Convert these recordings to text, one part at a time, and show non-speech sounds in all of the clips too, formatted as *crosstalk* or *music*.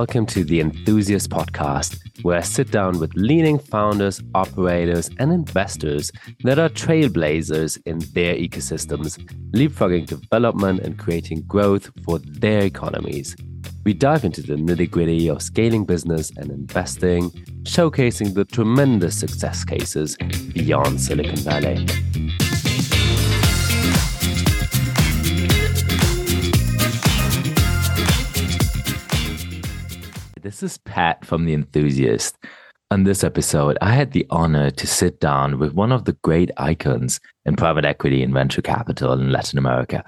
welcome to the Enthusiast Podcast, where I sit down with leading founders, operators, and investors that are trailblazers in their ecosystems, leapfrogging development and creating growth for their economies. We dive into the nitty gritty of scaling business and investing, showcasing the tremendous success cases beyond Silicon Valley. This is Pat from The Enthusiast. On this episode, I had the honor to sit down with one of the great icons in private equity and venture capital in Latin America,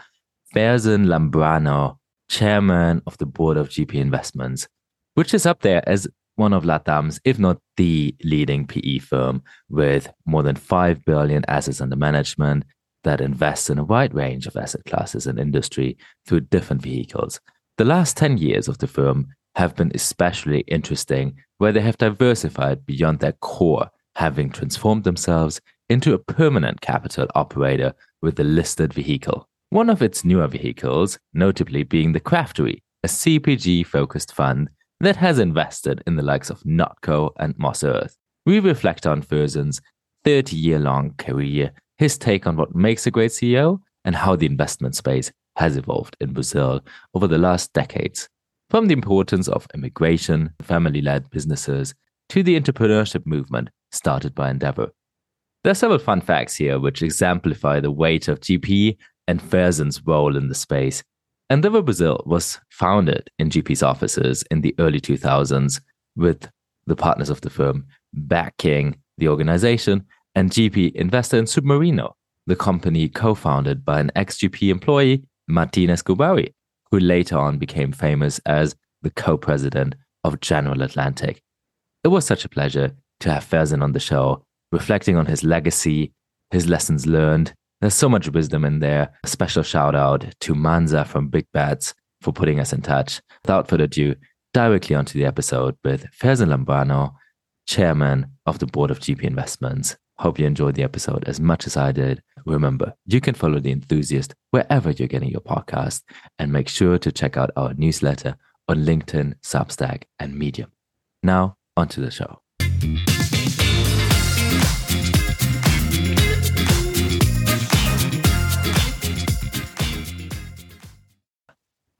Fersen Lambranho, chairman of the board of GP Investments, which is up there as one of LATAM's, if not the leading PE firm with more than 5 billion assets under management that invests in a wide range of asset classes and industry through different vehicles. The last 10 years of the firm have been especially interesting, where they have diversified beyond their core, having transformed themselves into a permanent capital operator with a listed vehicle. One of its newer vehicles, notably being the Craftory, a CPG focused fund that has invested in the likes of Notco and Moss Earth. We reflect on Fersen's 30 year long career, his take on what makes a great CEO, and how the investment space has evolved in Brazil over the last decades. From the importance of immigration, family led businesses, to the entrepreneurship movement started by Endeavor. There are several fun facts here which exemplify the weight of GP and Fersen's role in the space. Endeavor Brazil was founded in GP's offices in the early 2000s with the partners of the firm backing the organization and GP investor in Submarino, the company co founded by an ex GP employee, Martin Escobari, who later on became famous as the co president of General Atlantic. It was such a pleasure to have Fersen on the show, reflecting on his legacy, his lessons learned. There's so much wisdom in there. A special shout out to Manza from Big Bets for putting us in touch. Without further ado, directly onto the episode with Fersen Lambranho, chairman of the board of GP Investments. Hope you enjoyed the episode as much as I did. Remember, you can follow The Enthusiast wherever you're getting your podcast and make sure to check out our newsletter on LinkedIn, Substack, and Medium. Now, onto the show.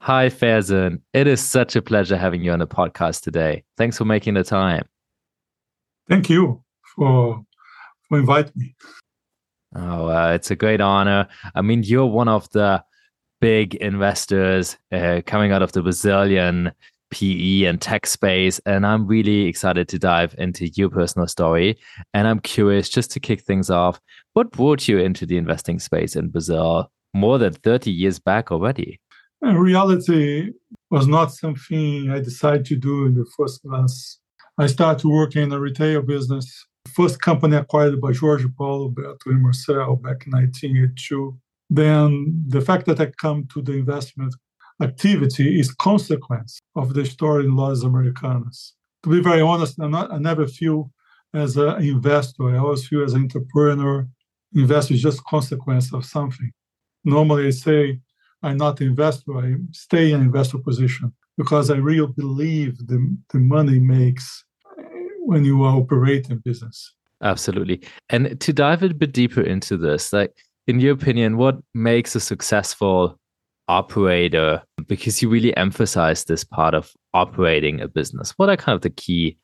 Hi, Fersen. It is such a pleasure having you on the podcast today. Thanks for making the time. Thank you for for inviting me. Oh, uh, it's a great honor. I mean, you're one of the big investors uh, coming out of the Brazilian PE and tech space. And I'm really excited to dive into your personal story. And I'm curious, just to kick things off, what brought you into the investing space in Brazil more than 30 years back already? In reality, was not something I decided to do in the first glance. I started working in a retail business first company acquired by Jorge Paulo, Beto and Marcel back in 1982. Then the fact that I come to the investment activity is consequence of the story in Lojas Americanas. To be very honest, not, i never feel as an investor. I always feel as an entrepreneur. Investor is just consequence of something. Normally, I say I'm not an investor. I stay in investor position because I really believe the, the money makes when you are operating business. Absolutely. And to dive a bit deeper into this, like in your opinion, what makes a successful operator? Because you really emphasize this part of operating a business. What are kind of the key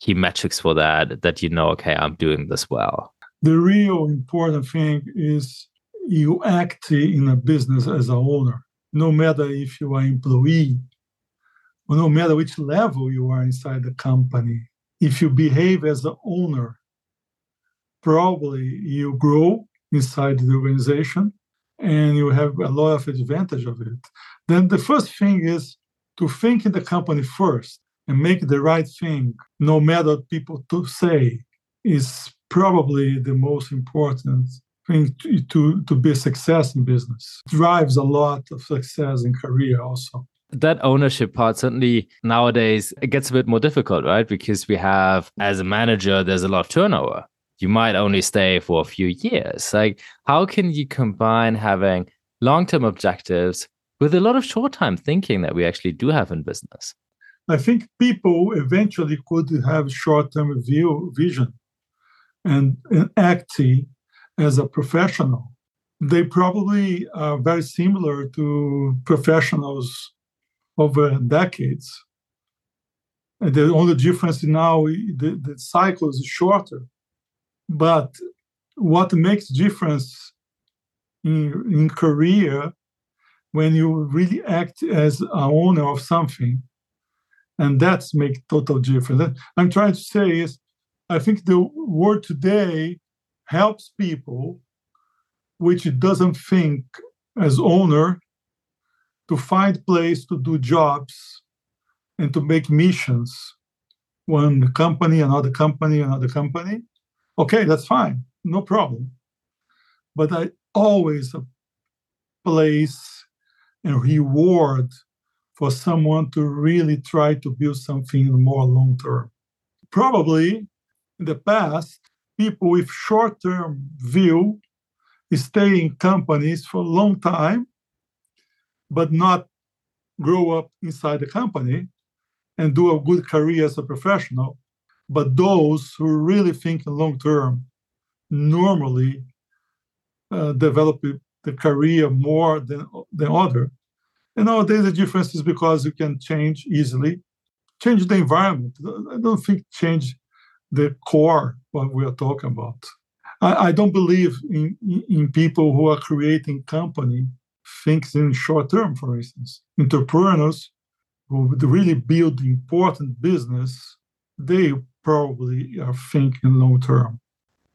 key metrics for that that you know, okay, I'm doing this well? The real important thing is you act in a business as a owner, no matter if you are employee or no matter which level you are inside the company if you behave as the owner, probably you grow inside the organization and you have a lot of advantage of it. Then the first thing is to think in the company first and make the right thing, no matter what people to say, is probably the most important thing to, to, to be success in business. It drives a lot of success in career also that ownership part certainly nowadays it gets a bit more difficult right? Because we have as a manager there's a lot of turnover. You might only stay for a few years. Like how can you combine having long-term objectives with a lot of short-time thinking that we actually do have in business? I think people eventually could have short-term view vision and, and acting as a professional. They probably are very similar to professionals over decades. And the only difference now the, the cycle is shorter. But what makes difference in, in career when you really act as an owner of something and that's make total difference i'm trying to say is i think the world today helps people which doesn't think as owner to find place to do jobs and to make missions one company another company another company. Okay that's fine. No problem. But i always a place and reward for someone to really try to build something more long term. Probably in the past, people with short term view stay in companies for a long time, but not grow up inside the company and do a good career as a professional. But those who really think in long term normally uh, develop the career more than, than other and nowadays, the difference is because you can change easily, change the environment. I don't think change the core what we are talking about. I, I don't believe in, in people who are creating company thinks in short term, for instance. Entrepreneurs who really build important business, they probably are thinking long term.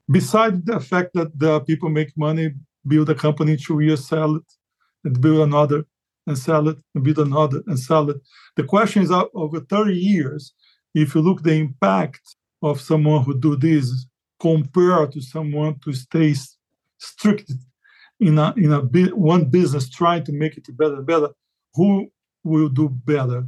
Besides the fact that the people make money, build a company, two years, sell it, and build another and sell it and build another and sell it. The question is uh, over 30 years, if you look the impact of someone who do this compared to someone to stay strict in a in a one business trying to make it better and better, who will do better?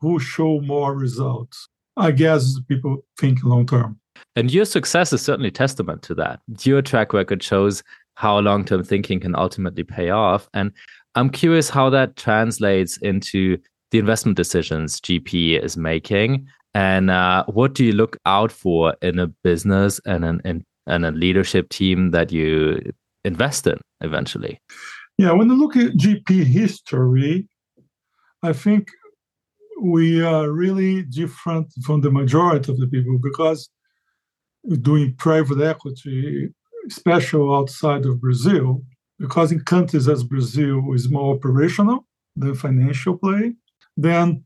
Who show more results? I guess people think long term. And your success is certainly testament to that. Your track record shows how long term thinking can ultimately pay off. And I'm curious how that translates into the investment decisions GP is making, and uh, what do you look out for in a business and an in, and a leadership team that you invest in eventually? Yeah, when you look at GP history, I think we are really different from the majority of the people because doing private equity, especially outside of Brazil, because in countries as Brazil is more operational than financial play, then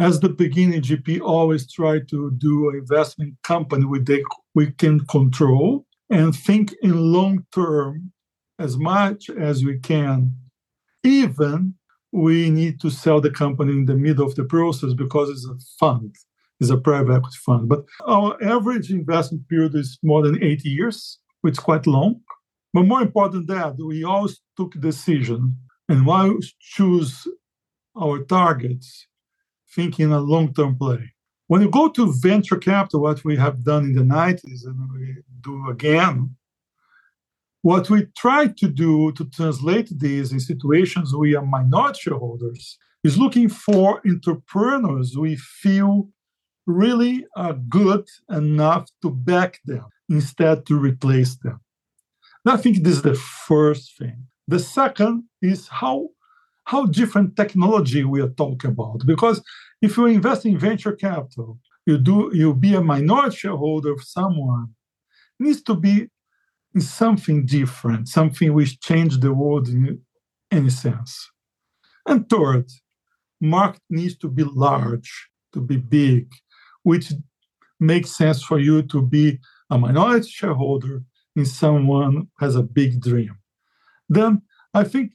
as the beginning, GP always try to do investment company we, they, we can control and think in long term as much as we can. Even we need to sell the company in the middle of the process because it's a fund, it's a private equity fund. But our average investment period is more than eight years, which is quite long. But more important than that, we always took decision and why choose our targets thinking a long-term play. When you go to venture capital, what we have done in the 90s and we do again, what we try to do to translate these in situations we are minority shareholders is looking for entrepreneurs we feel really are good enough to back them instead to replace them. And I think this is the first thing. The second is how how different technology we are talking about. Because if you invest in venture capital, you do you be a minority shareholder of someone needs to be something different, something which change the world in any sense. And third, market needs to be large, to be big, which makes sense for you to be a minority shareholder in someone has a big dream. Then I think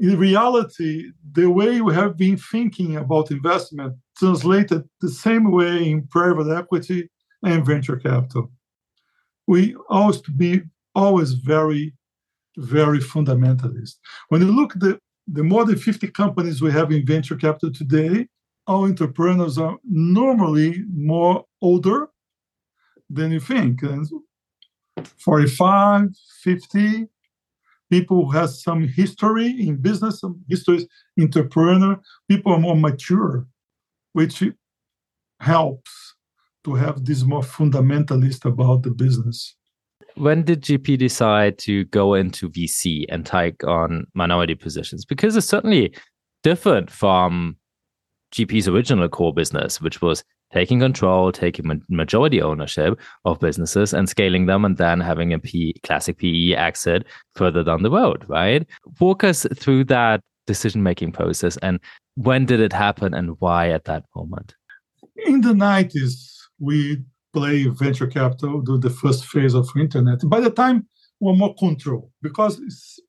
in reality, the way we have been thinking about investment translated the same way in private equity and venture capital. We always to be always very, very fundamentalist. When you look the, the more than 50 companies we have in venture capital today, our entrepreneurs are normally more older than you think. And 45, 50 people who have some history in business, some history entrepreneur, people are more mature. which helps to have this more fundamentalist about the business. When did GP decide to go into VC and take on minority positions? Because it's certainly different from GP's original core business, which was taking control, taking majority ownership of businesses and scaling them, and then having a P, classic PE exit further down the road, right? Walk us through that decision making process and when did it happen and why at that moment? In the 90s, we play venture capital, do the first phase of internet. By the time we're more control, because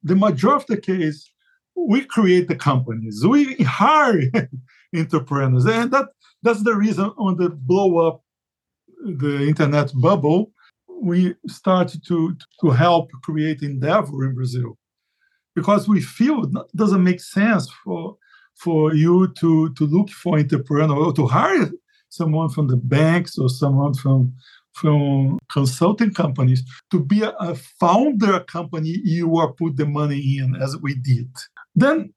the majority of the case, we create the companies, we *laughs* hire *laughs* entrepreneurs, and that that's the reason on the blow up the internet bubble, we started to to help create Endeavor in Brazil, because we feel it doesn't make sense for for you to to look for entrepreneur or to hire someone from the banks or someone from from consulting companies to be a, a founder company you are put the money in as we did. Then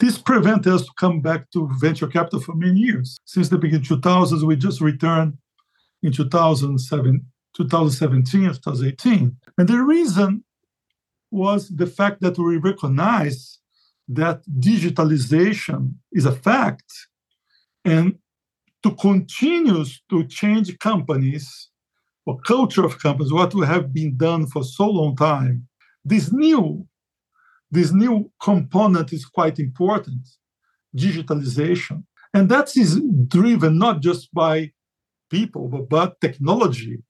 this prevents us to come back to venture capital for many years. Since the beginning 2000s we just returned in 2007 2017 2018 and the reason was the fact that we recognize that digitalization is a fact and to continue to change companies or culture of companies, what we have been done for so long time, this new, this new component is quite important, digitalization. And that is driven not just by people, but by technology.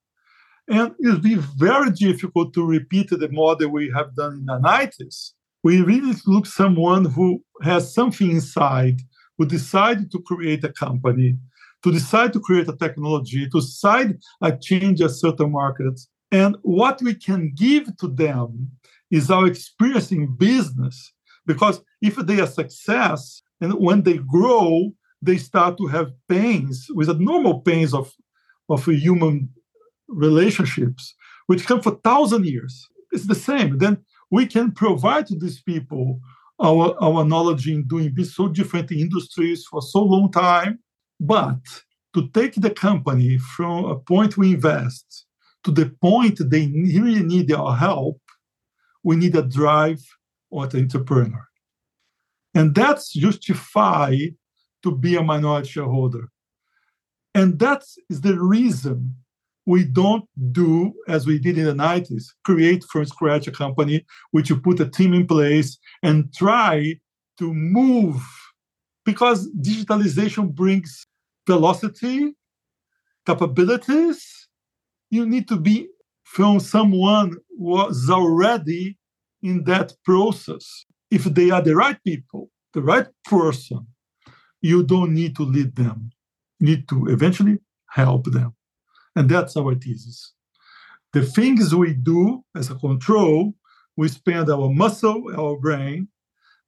And it'll be very difficult to repeat the model we have done in the 90s. We really look someone who has something inside, who decided to create a company, to decide to create a technology, to decide a change a certain market. And what we can give to them is our experience in business. Because if they are success and when they grow, they start to have pains with the normal pains of, of human relationships, which come for thousand years. It's the same. Then we can provide to these people our, our knowledge in doing this so different industries for so long time but to take the company from a point we invest to the point they really need our help, we need a drive or an entrepreneur. And that's justified to be a minority shareholder. And that is the reason we don't do as we did in the 90s create from scratch a company which you put a team in place and try to move because digitalization brings velocity, capabilities, you need to be from someone who was already in that process. If they are the right people, the right person, you don't need to lead them. You need to eventually help them. And that's our thesis. The things we do as a control, we spend our muscle, our brain.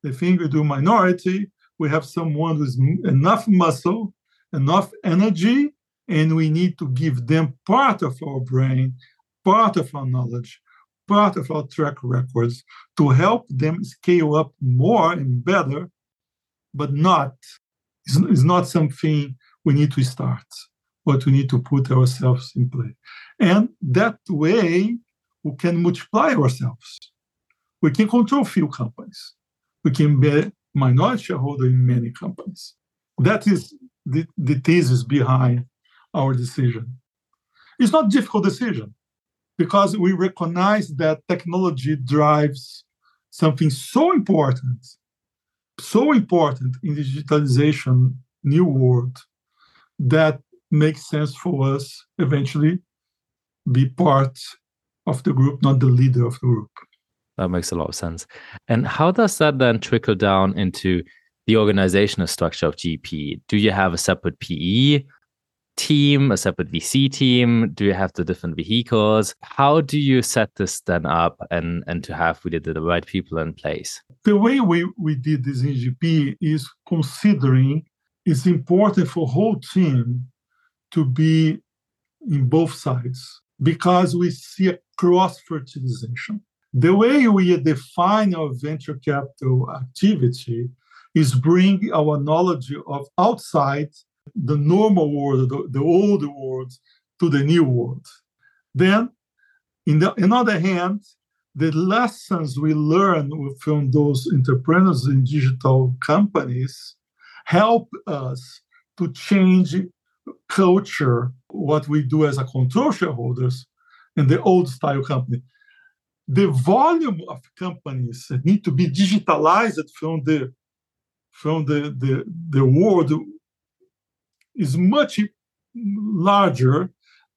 The thing we do minority, we have someone with enough muscle enough energy, and we need to give them part of our brain, part of our knowledge, part of our track records to help them scale up more and better, but not it's, it's not something we need to start, but we need to put ourselves in play. And that way we can multiply ourselves. We can control few companies. We can be minority shareholder in many companies. That is the, the thesis behind our decision. It's not difficult decision because we recognize that technology drives something so important, so important in the digitalization new world that makes sense for us eventually be part of the group, not the leader of the group. That makes a lot of sense. And how does that then trickle down into the organizational structure of GP? Do you have a separate PE team, a separate VC team? Do you have the different vehicles? How do you set this then up and, and to have really the, right people in place? The way we, we did this in GP is considering it's important for whole team to be in both sides because we see a cross fertilization. The way we define our venture capital activity is bring our knowledge of outside the normal world, the, the old world, to the new world. Then, in the on the other hand, the lessons we learn from those entrepreneurs in digital companies help us to change culture, what we do as a control shareholders in the old style company. The volume of companies that need to be digitalized from the from the, the, the world is much larger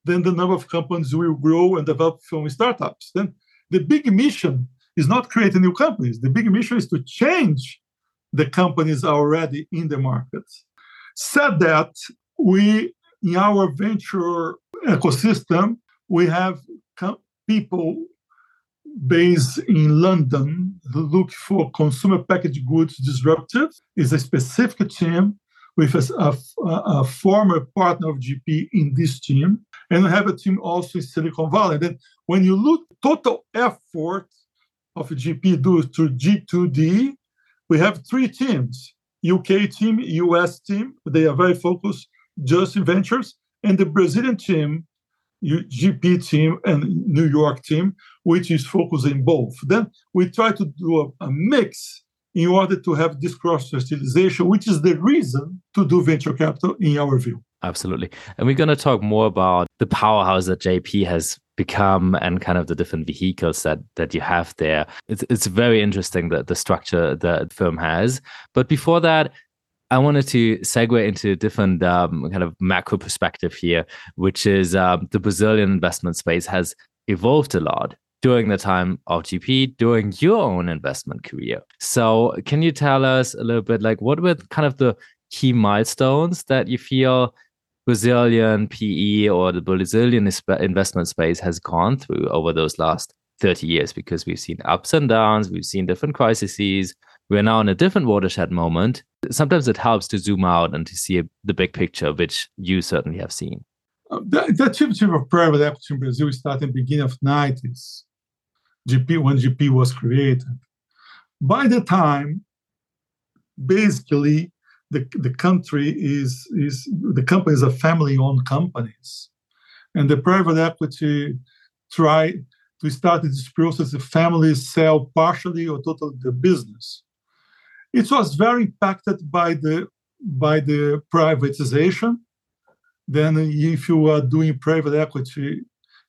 than the number of companies will grow and develop from startups. Then the big mission is not creating new companies. The big mission is to change the companies already in the market. Said that, we in our venture ecosystem, we have people based in London who look for consumer packaged goods disruptive. Is a specific team with a, a, a, former partner of GP in this team, and we have a team also in Silicon Valley. Then, when you look total effort of GP do to G2D, we have three teams: UK team, US team. They are very focused just in ventures, and the Brazilian team, GP team, and New York team, which is focusing both. Then we try to do a, a mix in order to have this cross fertilization, which is the reason to do venture capital in our view. Absolutely. And we're going to talk more about the powerhouse that GP has become and kind of the different vehicles that that you have there. It's it's very interesting that the structure that the firm has. But before that, I wanted to segue into a different um, kind of macro perspective here, which is um, the Brazilian investment space has evolved a lot during the time of GP, during your own investment career. So, can you tell us a little bit, like, what were kind of the key milestones that you feel Brazilian PE or the Brazilian investment space has gone through over those last 30 years? Because we've seen ups and downs, we've seen different crises. We're now in a different watershed moment. Sometimes it helps to zoom out and to see the big picture, which you certainly have seen. Uh, the, the activity of private equity in Brazil started in the beginning of 90s, GP when GP was created. By the time, basically, the, the country is, is the companies are family-owned companies. And the private equity try to start this process of families sell partially or totally the business. It was very impacted by the by the privatization. Then if you are doing private equity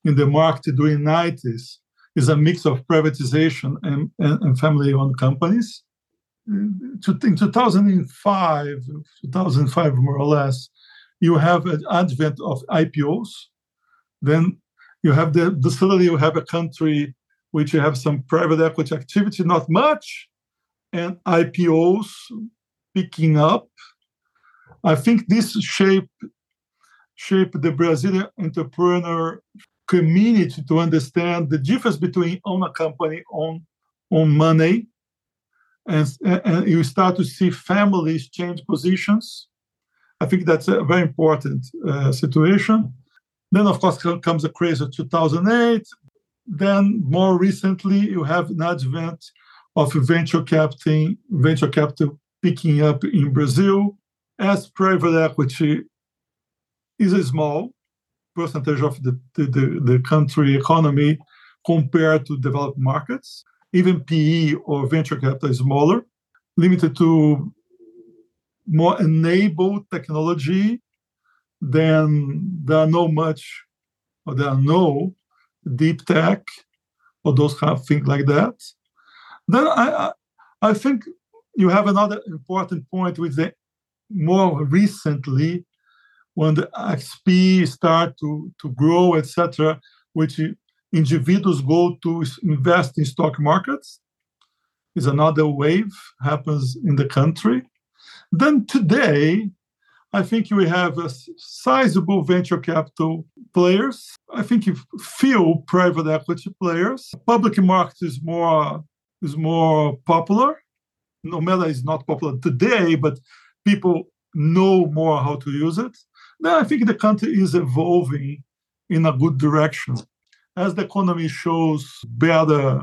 in the market during 90s, is a mix of privatization and, and, and family-owned companies in 2005, 2005 more or less, you have an advent of IPOs. Then you have the, the suddenly you have a country which you have some private equity activity, not much, and IPOs picking up. I think this shape shape the Brazilian entrepreneur community to understand the difference between own a company, own own money, and, and you start to see families change positions. I think that's a very important uh, situation. Then, of course, comes the craze of 2008. Then, more recently, you have an advent of venture capital, venture capital picking up in Brazil as private equity is small percentage of the, the, the, country economy compared to developed markets even PE or venture capital is smaller, limited to more enabled technology, then there are no much, or there are no deep tech or those kind of things like that. Then I, I think you have another important point with the more recently when the XP start to, to grow, etc., which individuals go to invest in stock markets is another wave happens in the country. Then today i think we have a sizable venture capital players. I think you few private equity players. Public market is more is more popular. Nomada is not popular today but people know more how to use it i think the country is evolving in a good direction as the economy shows better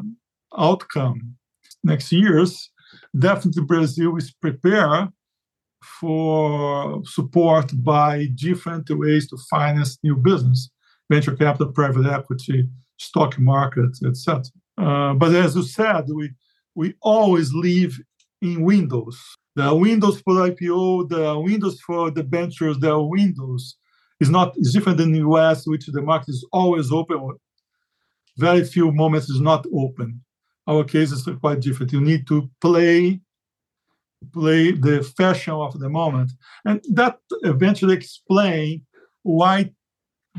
outcome next years, definitely Brazil is prepared for support by different ways to finance new business, venture capital, private equity, stock market, etc. Uh, but as you said, we we always live in windows. There are windows for IPO, there are windows for the ventures, there are windows. It's not it's different than the US, which the market is always open. Very few moments is not open. Our case is quite different. You need to play play the fashion of the moment. And that eventually explain why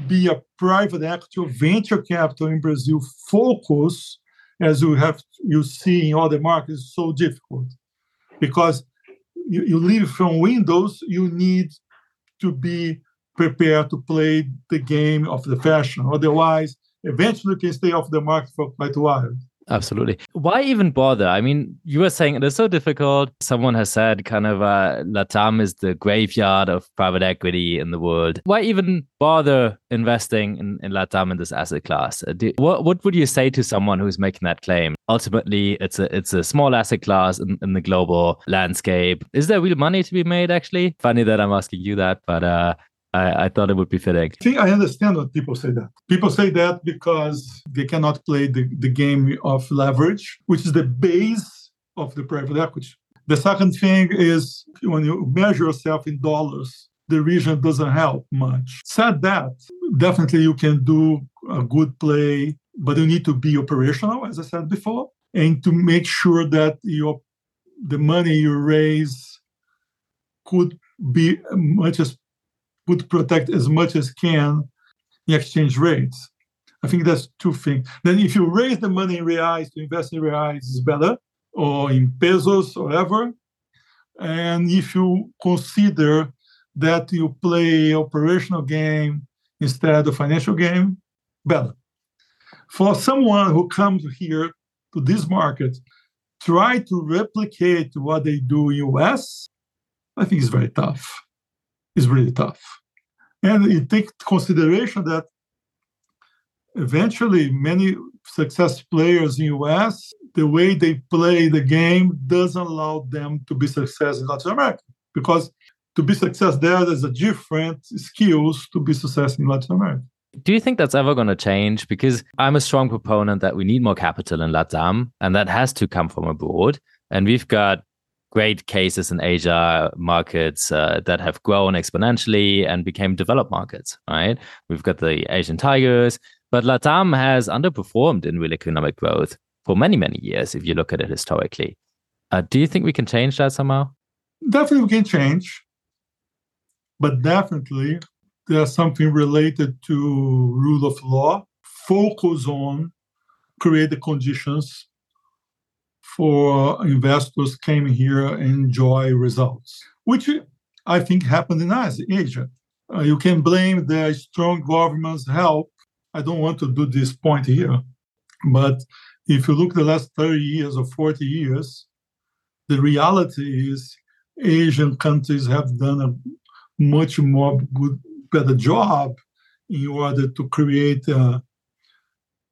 be a private equity venture capital in Brazil focus, as you have you see in other markets, is so difficult. Because you, you live from Windows, you need to be prepared to play the game of the fashion. Otherwise, eventually you can stay off the market for quite a while. Absolutely. Why even bother? I mean, you were saying it is so difficult. Someone has said kind of uh, Latam is the graveyard of private equity in the world. Why even bother investing in, in Latam in this asset class? Uh, do, what, what would you say to someone who's making that claim? Ultimately, it's a it's a small asset class in, in the global landscape. Is there real money to be made, actually? Funny that I'm asking you that, but uh, I, I, thought it would be fitting. I think I understand what people say that. People say that because they cannot play the, the game of leverage, which is the base of the private equity. The second thing is when you measure yourself in dollars, the region doesn't help much. Said that, definitely you can do a good play, but you need to be operational, as I said before, and to make sure that your the money you raise could be much as would protect as much as can the exchange rates. I think that's two things. Then if you raise the money in reais to invest in reais is better, or in pesos or whatever. And if you consider that you play operational game instead of financial game, better. For someone who comes here to this market, try to replicate what they do in US, I think it's very tough is really tough. And you take consideration that eventually many success players in US, the way they play the game doesn't allow them to be success in Latin America. Because to be success there, there's a different skills to be success in Latin America. Do you think that's ever going to change? Because I'm a strong proponent that we need more capital in Latam, and that has to come from abroad. And we've got great cases in Asia markets uh, that have grown exponentially and became developed markets, right? We've got the Asian tigers, but Latam has underperformed in real economic growth for many, many years, if you look at it historically. Uh, do you think we can change that somehow? Definitely, we can change. But definitely, there's something related to rule of law. Focus on create the conditions for investors came here and enjoy results, which I think happened in Asia. Uh, you can blame the strong government's help. I don't want to do this point here, but if you look the last 30 years or 40 years, the reality is Asian countries have done a much more good, better job in order to create a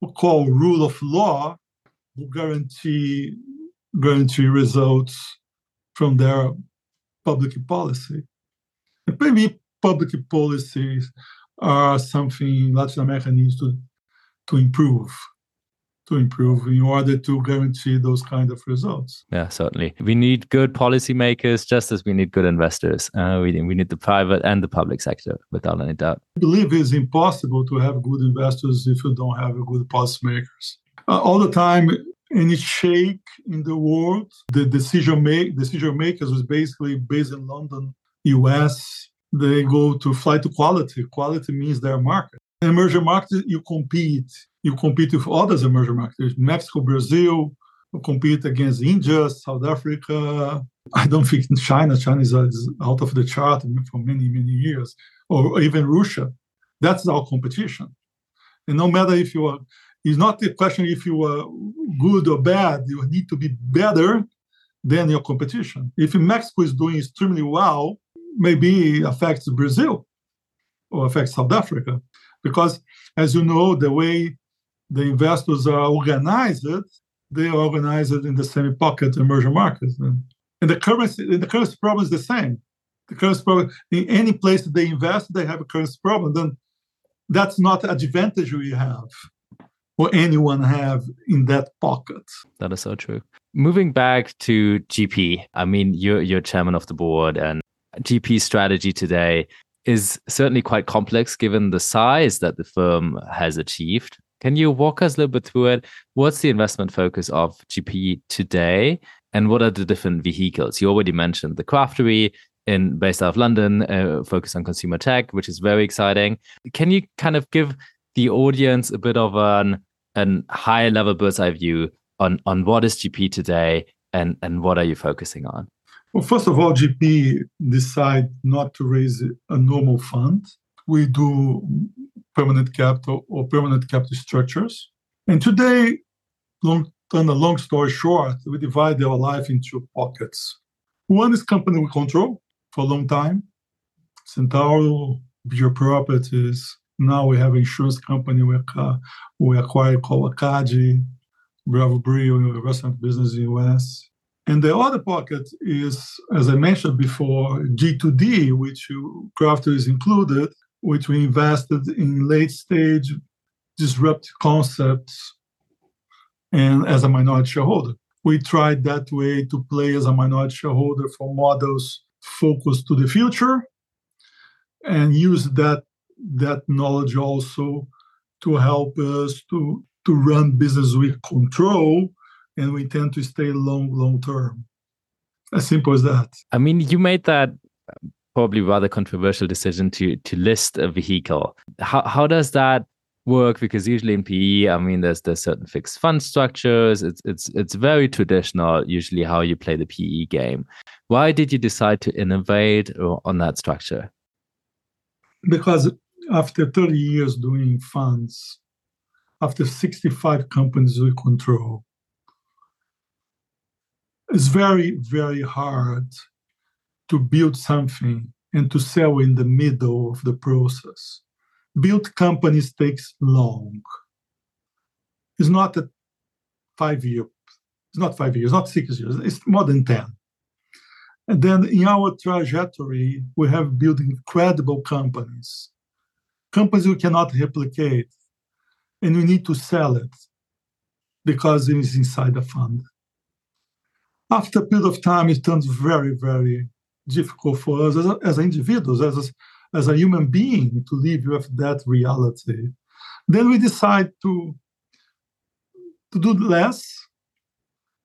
what call rule of law guarantee guarantee results from their public policy. And maybe public policies are something Latin America needs to to improve to improve in order to guarantee those kind of results. Yeah, certainly. We need good policymakers just as we need good investors. Uh, we, we need the private and the public sector, without any doubt. I believe it's impossible to have good investors if you don't have good policymakers. Uh, all the time, any shake in the world, the decision make decision makers was basically based in London, US. They go to fly to quality. Quality means their market. In emerging markets, you compete. You compete with others emerging markets. Mexico, Brazil, you compete against India, South Africa. I don't think China. China is out of the chart for many, many years, or even Russia. That's our competition. And no matter if you are it's not the question if you are good or bad. You need to be better than your competition. If Mexico is doing extremely well, maybe it affects Brazil or affects South Africa. Because as you know, the way the investors are organized, they are organized in the same pocket emerging markets. And the currency, the currency problem is the same. the currency problem. In any place that they invest, they have a currency problem. Then that's not an advantage we have or anyone have in that pocket. That is so true. Moving back to GP, I mean, you're you're chairman of the board, and GP strategy today is certainly quite complex given the size that the firm has achieved. Can you walk us a little bit through it? What's the investment focus of GP today, and what are the different vehicles? You already mentioned the Craftory in based out of London, uh, focused on consumer tech, which is very exciting. Can you kind of give the audience a bit of an an high level bird's eye view on on what is GP today and and what are you focusing on? Well, first of all, GP decide not to raise a normal fund. We do permanent capital or permanent capital structures. And today, long on a long story short, we divide our life into pockets. One is company we control for a long time, Centauro, BR Properties. Now we have insurance company we, uh, we acquired called Bravo Brio, restaurant business in US. And the other pocket is, as I mentioned before, G2D, which Craftory is included, which we invested in late stage disruptive concepts and as a minority shareholder. We tried that way to play as a minority shareholder for models focused to the future and use that that knowledge also to help us to to run business with control and we tend to stay long long term as simple as that i mean you made that probably rather controversial decision to to list a vehicle how how does that work because usually in PE, I mean, there's there's certain fixed fund structures. It's it's it's very traditional, usually how you play the PE game. Why did you decide to innovate uh, on that structure? Because after 30 years doing funds, after 65 companies we control, it's very, very hard to build something and to sell in the middle of the process. Build companies takes long. It's not a five year, it's not five years, not six years, it's more than 10. And then in our trajectory, we have built incredible companies, companies we cannot replicate, and we need to sell it because it is inside the fund after a period of time, it turns very, very difficult for us as, as individuals, as, as a human being, to live with that reality. Then we decide to, to do less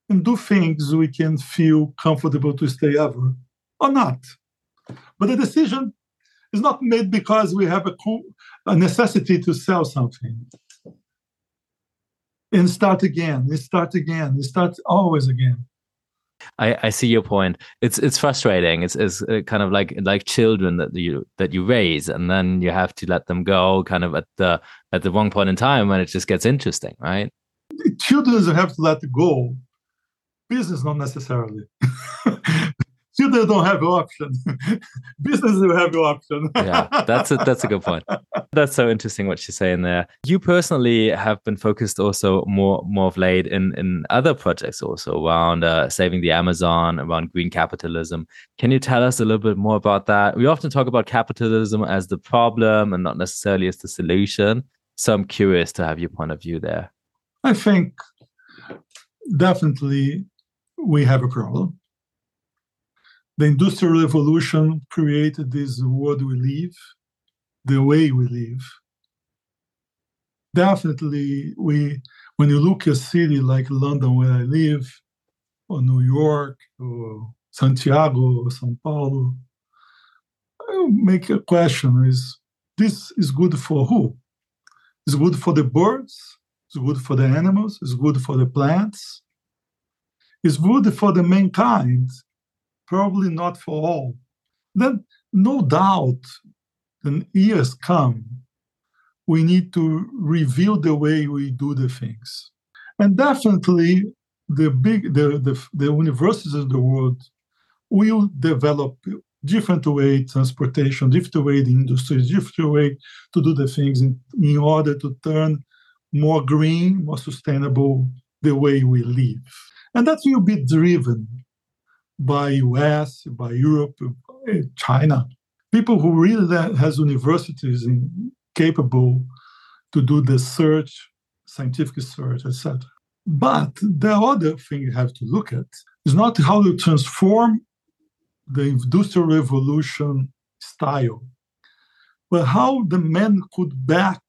and do things we can feel comfortable to stay ever or not. But the decision is not made because we have a, a necessity to sell something. And start again, and start again, and start always again. I, I see your point. It's it's frustrating. It's, it's uh, kind of like like children that you that you raise, and then you have to let them go, kind of at the at the wrong point in time when it just gets interesting, right? Children have to let go. Business not necessarily. *laughs* Children don't have option. *laughs* Business will have option. yeah, that's a that's a good point. *laughs* That's so interesting what you're saying there. You personally have been focused also more more of late in in other projects also around uh, saving the Amazon, around green capitalism. Can you tell us a little bit more about that? We often talk about capitalism as the problem and not necessarily as the solution. So I'm curious to have your point of view there. I think definitely we have a problem the industrial revolution created this world we live the way we live. Definitely we when you look at a city like london where i live or new york or santiago or sao paulo i make a question is this is good for who? It's good for the birds? It's good for the animals? It's good for the plants? It's good for the mankind probably not for all. Then, no doubt, when years come, we need to review the way we do the things. And definitely, the big the, the, the universities of the world will develop different way transportation, different way the industry, different way to do the things in, in order to turn more green, more sustainable the way we live. And that will be driven by US, by Europe, China, people who really has universities in, capable to do the search, scientific search, etc. But the other thing you have to look at is not how you transform the industrial revolution style, but how the man could back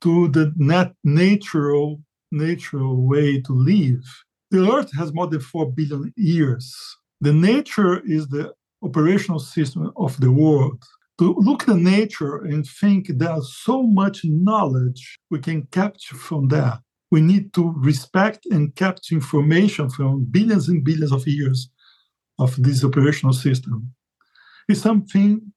to the net natural natural way to live. The Earth has more than four billion years. The nature is the operational system of the world. To look at nature and think there's so much knowledge we can capture from that. We need to respect and capture information from billions and billions of years of this operational system. It's something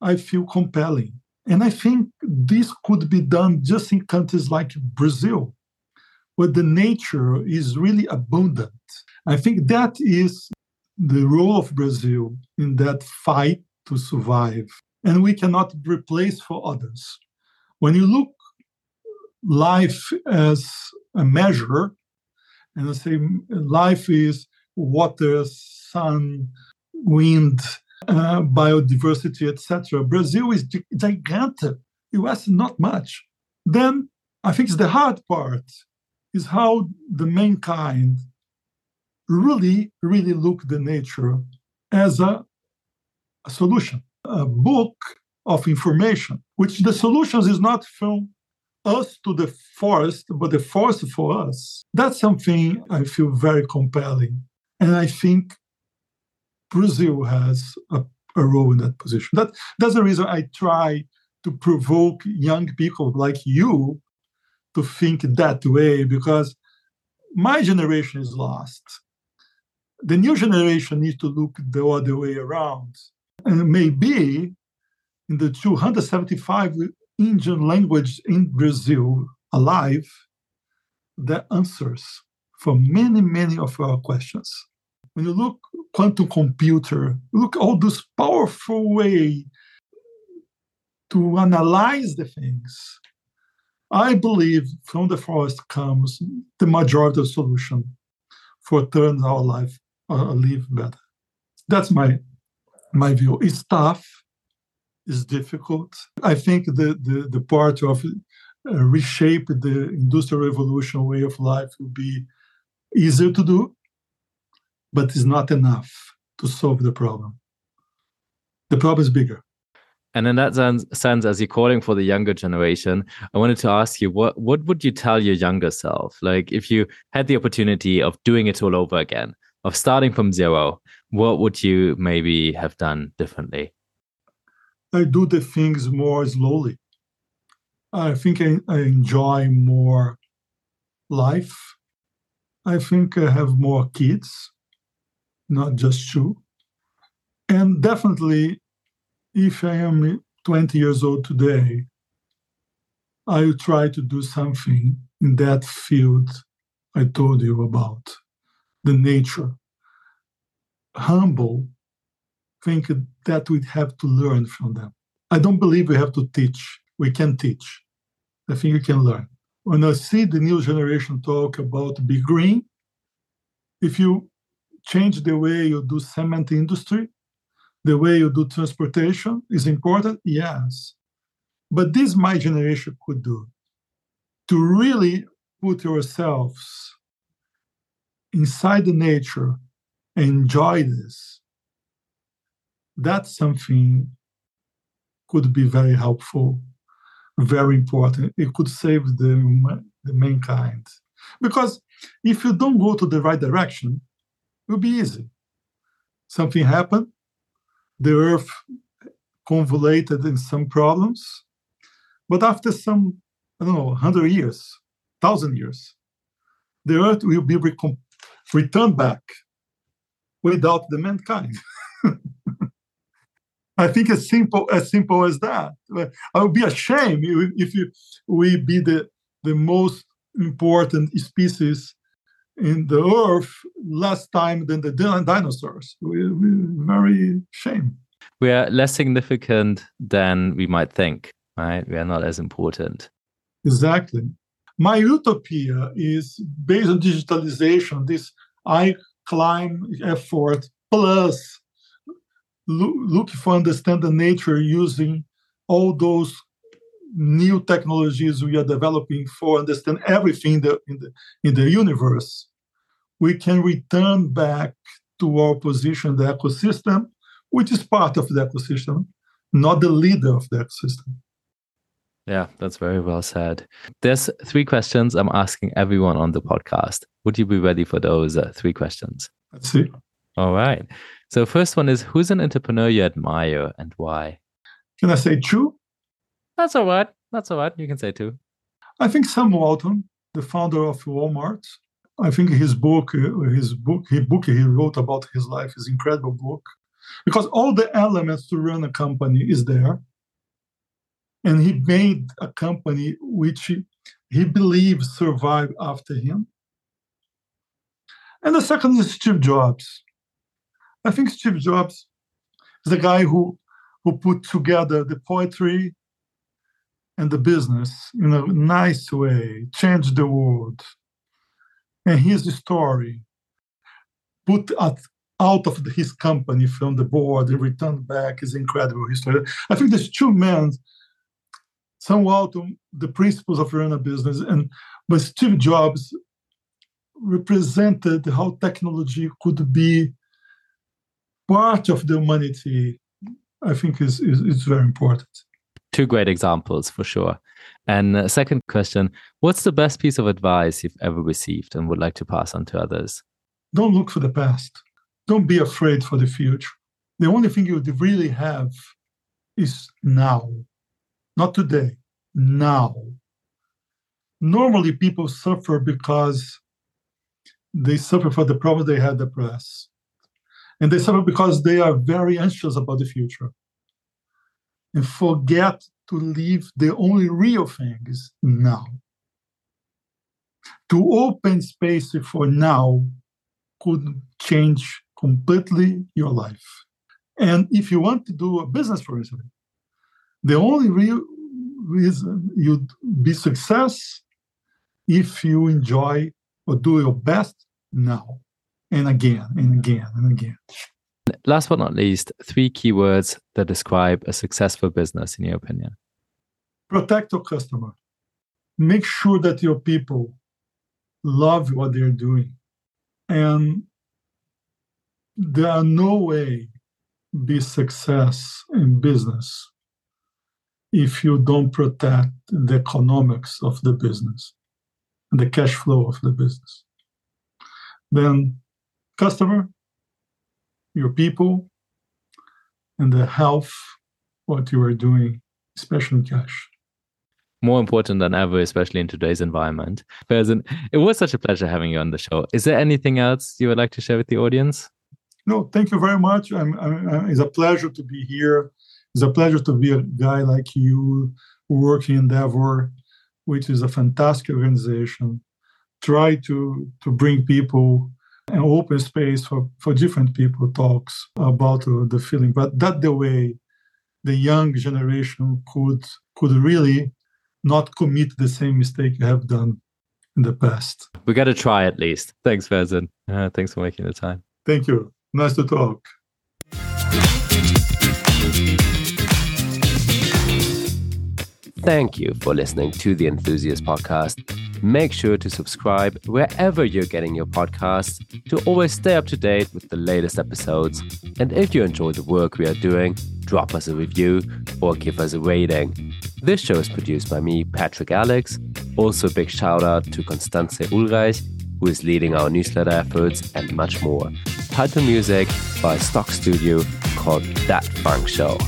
I feel compelling. And I think this could be done just in countries like Brazil, where the nature is really abundant. I think that is the role of Brazil in that fight to survive. And we cannot replace for others. When you look life as a measure, and I say life is water, sun, wind, uh, biodiversity, etc. Brazil is gigantic. US not much. Then I think it's the hard part is how the mankind really, really look the nature as a, a solution, a book of information, which the solutions is not from us to the forest, but the forest for us. That's something I feel very compelling. And I think Brazil has a, a role in that position. That, that's the reason I try to provoke young people like you to think that way, because my generation is lost. The new generation needs to look the other way around. And maybe in the 275 Indian language in Brazil alive, the answers for many, many of our questions when you look quantum computer, look all this powerful way to analyze the things. I believe from the forest comes the majority of solution for turning our life uh, live better. That's my my view. It's tough, it's difficult. I think the the, the part of uh, reshape the industrial revolution way of life will be easier to do but it's not enough to solve the problem. The problem is bigger. And in that sense, as you're calling for the younger generation, I wanted to ask you what what would you tell your younger self? Like if you had the opportunity of doing it all over again, of starting from zero, what would you maybe have done differently? I do the things more slowly. I think I, I enjoy more life. I think I have more kids not just two. And definitely, if I am 20 years old today, I will try to do something in that field I told you about the nature. Humble, think that we have to learn from them. I don't believe we have to teach. We can teach. I think we can learn. When I see the new generation talk about be green, if you change the way you do cement industry, the way you do transportation is important, yes. But this my generation could do to really put yourselves inside the nature enjoy this. That's something could be very helpful, very important. It could save the, the mankind. Because if you don't go to the right direction, it will be easy. Something happened, the earth convoluted in some problems, but after some, I don't know, 100 years, 1,000 years, the earth will be recom- returned back without the mankind. *laughs* I think as simple as simple as that. I would be ashamed if you, we be the, the most important species in the earth less time than the dinosaurs. We, we're very shame. We are less significant than we might think, right? We are not as important. Exactly. My utopia is based on digitalization, this I climb effort plus look, look for understand the nature using all those new technologies we are developing for understand everything in the, in the, in the universe, we can return back to our position, the ecosystem, which is part of the ecosystem, not the leader of the ecosystem. Yeah, that's very well said. There's three questions I'm asking everyone on the podcast. Would you be ready for those uh, three questions? Let's see. All right. So, first one is Who's an entrepreneur you admire and why? Can I say two? That's all right. That's all right. You can say too. I think Sam Walton, the founder of Walmart. I think his book, uh, his book, his book he wrote about his life is incredible book, because all the elements to run a company is there, and he made a company which he, believes survived after him. And the second is Steve Jobs. I think Steve Jobs is the guy who who put together the poetry and the business in a nice way, changed the world. And his story put out, out of his company from the board and returned back is incredible history. I think there's two men, somewhat the principles of running a business, and but Steve Jobs represented how technology could be part of the humanity. I think is is, is very important two great examples for sure. And uh, second question What's the best piece of advice you've ever received and would like to pass on to others? Don't look for the past. Don't be afraid for the future. The only thing you really have is now, not today, now. Normally, people suffer because they suffer for the problem they had the press. And they suffer because they are very anxious about the future and forget to live the only real things now. To open space for now could change completely your life. And if you want to do a business, for example, the only real reason you'd be success if you enjoy or do your best now and again and again and again. Last but not least, three keywords that describe a successful business, in your opinion. Protect your customer. Make sure that your people love what they're doing. And there are no way be success in business if you don't protect the economics of the business and the cash flow of the business. Then customer, your people and the health what you are doing, especially in cash. More important than ever, especially in today's environment. Fersen, it was such a pleasure having you on the show. Is there anything else you would like to share with the audience? No, thank you very much. I'm, I'm, it's a pleasure to be here. It's a pleasure to be a guy like you working work in Endeavor, which is a fantastic organization. Try to to bring people an open space for, for different people talks about uh, the feeling but that the way the young generation could could really not commit the same mistake you have done in the past. We got to try at least. Thanks Fersen. Uh, thanks for making the time. Thank you. Nice to talk. Thank you for listening to the Enthusiast Podcast. Make sure to subscribe wherever you're getting your podcasts to always stay up to date with the latest episodes. And if you enjoy the work we are doing, drop us a review or give us a rating. This show is produced by me, Patrick Alex. Also, a big shout out to Constance Ulreich, who is leading our newsletter efforts, and much more. Title music by Stock Studio called That Funk Show.